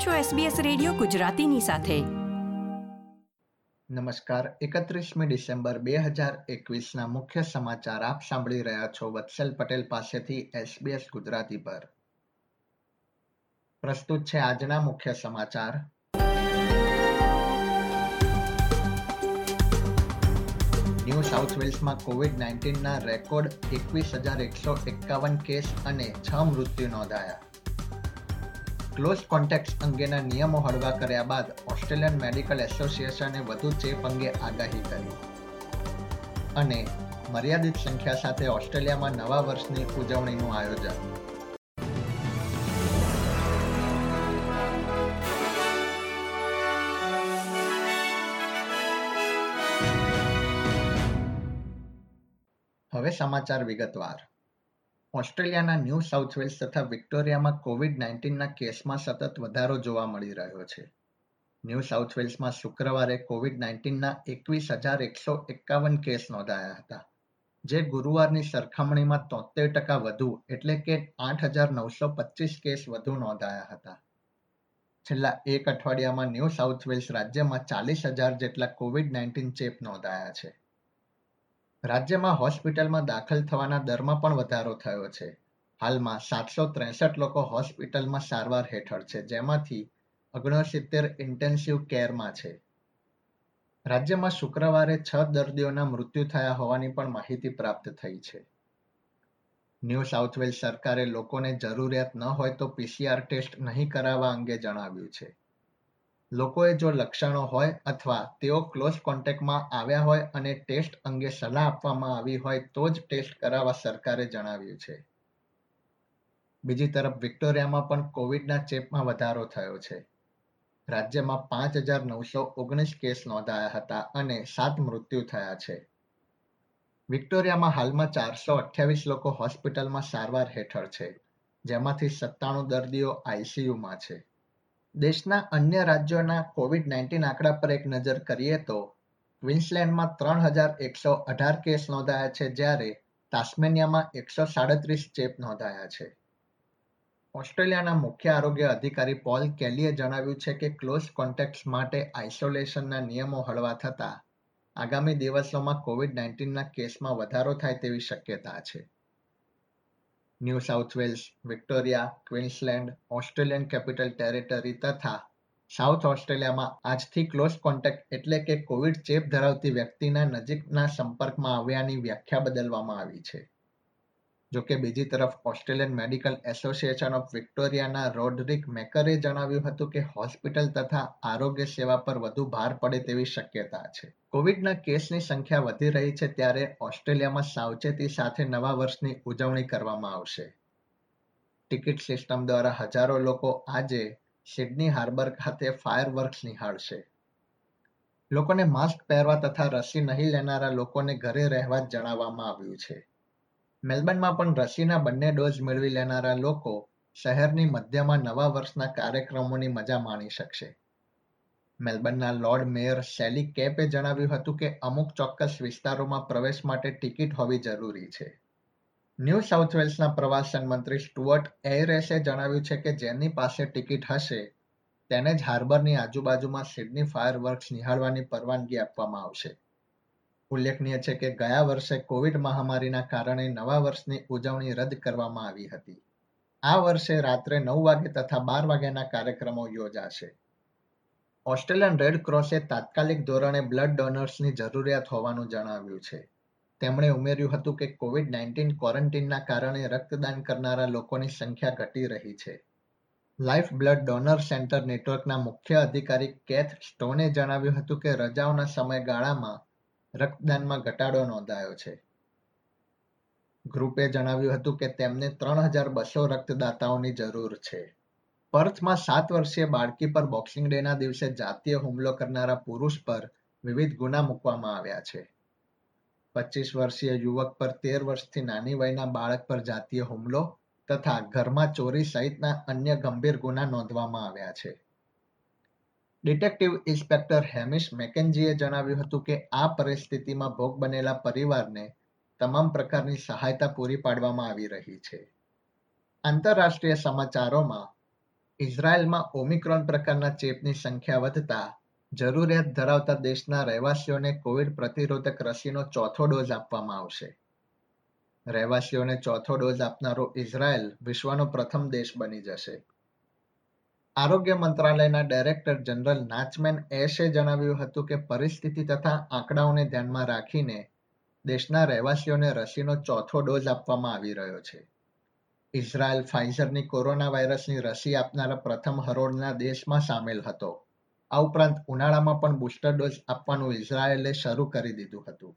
આપ છો SBS radio ગુજરાતીની સાથે. નમસ્કાર, એકત્રીસમી ડિસેમ્બર બે હજાર એકવીસના મુખ્ય સમાચાર આપ સાંભળી રહ્યા છો વત્સલ પટેલ પાસેથી SBS ગુજરાતી પર. પ્રસ્તુત છે આજના મુખ્ય સમાચાર. ન્યૂ સાઉથ વેલ્સમાં કોવિડ નાઇન્ટીનના રેકોર્ડ એકવીસ હજાર એકસો એકાવન કેસ અને છ મૃત્યુ નોંધાયા. ક્લોઝ કોન્ટેક્ટ અંગેના નિયમો હળવા કર્યા બાદ ઓસ્ટ્રેલિયન મેડિકલ એસોસિએશને વધુ ચેપ અંગે આગાહી કરી. અને મર્યાદિત સંખ્યા સાથે ઓસ્ટ્રેલિયામાં નવા વર્ષની ઉજવણીનું આયોજન. હવે સમાચાર વિગતવાર. ઓસ્ટ્રેલિયાના ન્યૂ સાઉથ વેલ્સ તથા વિક્ટોરિયામાં કોવિડ નાઇન્ટીનના કેસમાં સતત વધારો જોવા મળી રહ્યો છે. ન્યૂ સાઉથ વેલ્સમાં શુક્રવારે કોવિડ નાઇન્ટીનના એકવીસ હજાર એકસો એકાવન કેસ નોંધાયા હતા, જે ગુરુવારની સરખામણીમાં તોતેર ટકા વધુ એટલે કે આઠ હજાર નવસો પચીસ કેસ વધુ નોંધાયા હતા. છેલ્લા એક અઠવાડિયામાં ન્યૂ સાઉથ વેલ્સ રાજ્યમાં ચાલીસ હજાર જેટલા કોવિડ નાઇન્ટીન ચેપ નોંધાયા છે. રાજ્યમાં હોસ્પિટલમાં દાખલ થવાના દરમાં પણ વધારો થયો છે. હાલમાં સાતસો ત્રેસઠ લોકો હોસ્પિટલમાં સારવાર હેઠળ છે, જેમાંથી ઓગણસિત્તેર ઇન્ટેન્સિવ કેરમાં છે. રાજ્યમાં શુક્રવારે છ દર્દીઓના મૃત્યુ થયા હોવાની પણ માહિતી પ્રાપ્ત થઈ છે. ન્યૂ સાઉથ સરકારે લોકોને જરૂરિયાત ન હોય તો પીસીઆર ટેસ્ટ નહીં કરાવવા અંગે જણાવ્યું છે. લોકોએ જો લક્ષણો હોય અથવા તેઓ ક્લોઝ કોન્ટેક્ટમાં આવ્યા હોય અને ટેસ્ટ અંગે સલાહ આપવામાં આવી હોય તો જ ટેસ્ટ કરાવવા સરકારે જણાવ્યું છે. બીજી તરફ વિક્ટોરિયામાં પણ કોવિડના ચેપમાં વધારો થયો છે. રાજ્યમાં પાંચ હજાર નવસો ઓગણીસ કેસ નોંધાયા હતા અને સાત મૃત્યુ થયા છે. વિક્ટોરિયામાં હાલમાં ચારસો અઠ્યાવીસ લોકો હોસ્પિટલમાં સારવાર હેઠળ છે, જેમાંથી સત્તાણું દર્દીઓ આઈસીયુમાં છે. દેશના અન્ય રાજ્યોના કોવિડ નાઇન્ટીન આંકડા પર એક નજર કરીએ તો, ક્વિન્સલેન્ડમાં ત્રણ હજાર એકસો અઢાર કેસ નોંધાયા છે જ્યારે તાસ્મેનિયામાં એકસો સાડત્રીસ ચેપ નોંધાયા છે. ઓસ્ટ્રેલિયાના મુખ્ય આરોગ્ય અધિકારી પોલ કેલીએ જણાવ્યું છે કે ક્લોઝ કોન્ટેક્ટ માટે આઇસોલેશનના નિયમો હળવા થતા આગામી દિવસોમાં કોવિડ નાઇન્ટીનના કેસમાં વધારો થાય તેવી શક્યતા છે. New South Wales, Victoria, Queensland, Australian Capital Territory તથા સાઉથ ઓસ્ટ્રેલિયામાં આજથી ક્લોઝ કોન્ટેક્ટ એટલે કે કોવિડ ચેપ ધરાવતી વ્યક્તિના નજીકના સંપર્કમાં આવ્યાની વ્યાખ્યા બદલવામાં આવી છે. જોકે બીજી તરફ ઓસ્ટ્રેલિયન મેડિકલ એસોસિએશન ઓફ વિક્ટોરિયાના રોડરિક મેકરે જણાવ્યું હતું કે હોસ્પિટલ તથા આરોગ્ય સેવા પર વધુ ભાર પડે તેવી શક્યતા છે. કોવિડના કેસની સંખ્યા વધી રહી છે ત્યારે ઓસ્ટ્રેલિયામાં સાવચેતી સાથે નવા વર્ષની ઉજવણી કરવામાં આવશે. ટિકિટ સિસ્ટમ દ્વારા હજારો લોકો આજે સિડની હાર્બર ખાતે ફાયર વર્ક્સ નિહાળશે. લોકોને માસ્ક પહેરવા તથા રસી નહીં લેનારા લોકોને ઘરે રહેવા જણાવવામાં આવ્યું છે. મેલબર્નમાં પણ રસીના બંને ડોઝ મેળવી લેનારા લોકો શહેરની મધ્યમાં નવા વર્ષના કાર્યક્રમોની મજા માણી શકશે. મેલબર્નના લોર્ડ મેયર સેલી કેપે જણાવ્યું હતું કે અમુક ચોક્કસ વિસ્તારોમાં પ્રવેશ માટે ટિકિટ હોવી જરૂરી છે. ન્યૂ સાઉથ વેલ્સના પ્રવાસન મંત્રી સ્ટુઅર્ટ એરેસે જણાવ્યું છે કે જેની પાસે ટિકિટ હશે, તેને જ હાર્બરની આજુબાજુમાં સિડની ફાયર વર્ક્સ નિહાળવાની પરવાનગી આપવામાં આવશે. ઉલ્લેખનીય છે કે ગયા વર્ષે કોવિડ મહામારીના કારણે નવા વર્ષની ઉજવણી રદ કરવામાં આવી હતી. આ વર્ષે રાત્રે નવ વાગે તથા બાર વાગ્યાના કાર્યક્રમો યોજાશે. ઓસ્ટ્રેલિયન રેડ ક્રોસે તાત્કાલિક ધોરણે બ્લડ ડોનર્સની જરૂરિયાત હોવાનું જણાવ્યું છે. તેમણે ઉમેર્યું હતું કે કોવિડ નાઇન્ટીન ક્વોરન્ટીનના કારણે રક્તદાન કરનારા લોકોની સંખ્યા ઘટી રહી છે. લાઈફ બ્લડ ડોનર સેન્ટર નેટવર્કના મુખ્ય અધિકારી કેથ સ્ટોને જણાવ્યું હતું કે રજાઓના સમયગાળામાં રક્તદાનમાં ઘટાડો નોંધાયો છે. ગ્રુપે જણાવ્યું હતું કે તેમને ત્રણ હજાર બસો રક્તદાતાઓની જરૂર છે. પર્થમાં સાત વર્ષીય બાળકી પર બોક્સિંગ ડેના દિવસે જાતીય હુમલો કરનારા પુરુષ પર વિવિધ ગુના મૂકવામાં આવ્યા છે. પચીસ વર્ષીય યુવક પર તેર વર્ષથી નાની વયના બાળક પર જાતીય હુમલો તથા ઘરમાં ચોરી સહિતના અન્ય ગંભીર ગુના નોંધવામાં આવ્યા છે. ડિટેક્ટિવ ઇન્સ્પેક્ટર હેમિશ મેકેન્જીએ જણાવ્યું હતું કે આ પરિસ્થિતિમાં ભોગ બનેલા પરિવારને તમામ પ્રકારની સહાયતા પૂરી પાડવામાં આવી રહી છે. આંતરરાષ્ટ્રીય સમાચારોમાં, ઇઝરાયેલમાં ઓમિક્રોન પ્રકારના ચેપની સંખ્યા વધતા જરૂરિયાત ધરાવતા દેશના રહેવાસીઓને કોવિડ પ્રતિરોધક રસીનો ચોથો ડોઝ આપવામાં આવશે. રહેવાસીઓને ચોથો ડોઝ આપનારો ઇઝરાયલ વિશ્વનો પ્રથમ દેશ બની જશે. આરોગ્ય મંત્રાલયના ડાયરેક્ટર જનરલ નાચમેન એશે જણાવ્યું હતું કે પરિસ્થિતિ તથા આંકડાઓને ધ્યાનમાં રાખીને દેશના રહેવાસીઓને રસીનો ચોથો ડોઝ આપવામાં આવી રહ્યો છે. ઇઝરાયલ ફાઇઝરની કોરોના વાયરસની રસી આપનારા પ્રથમ હરોળના દેશમાં સામેલ હતો. આ ઉપરાંત ઉનાળામાં પણ બુસ્ટર ડોઝ આપવાનું ઇઝરાયેલે શરૂ કરી દીધું હતું.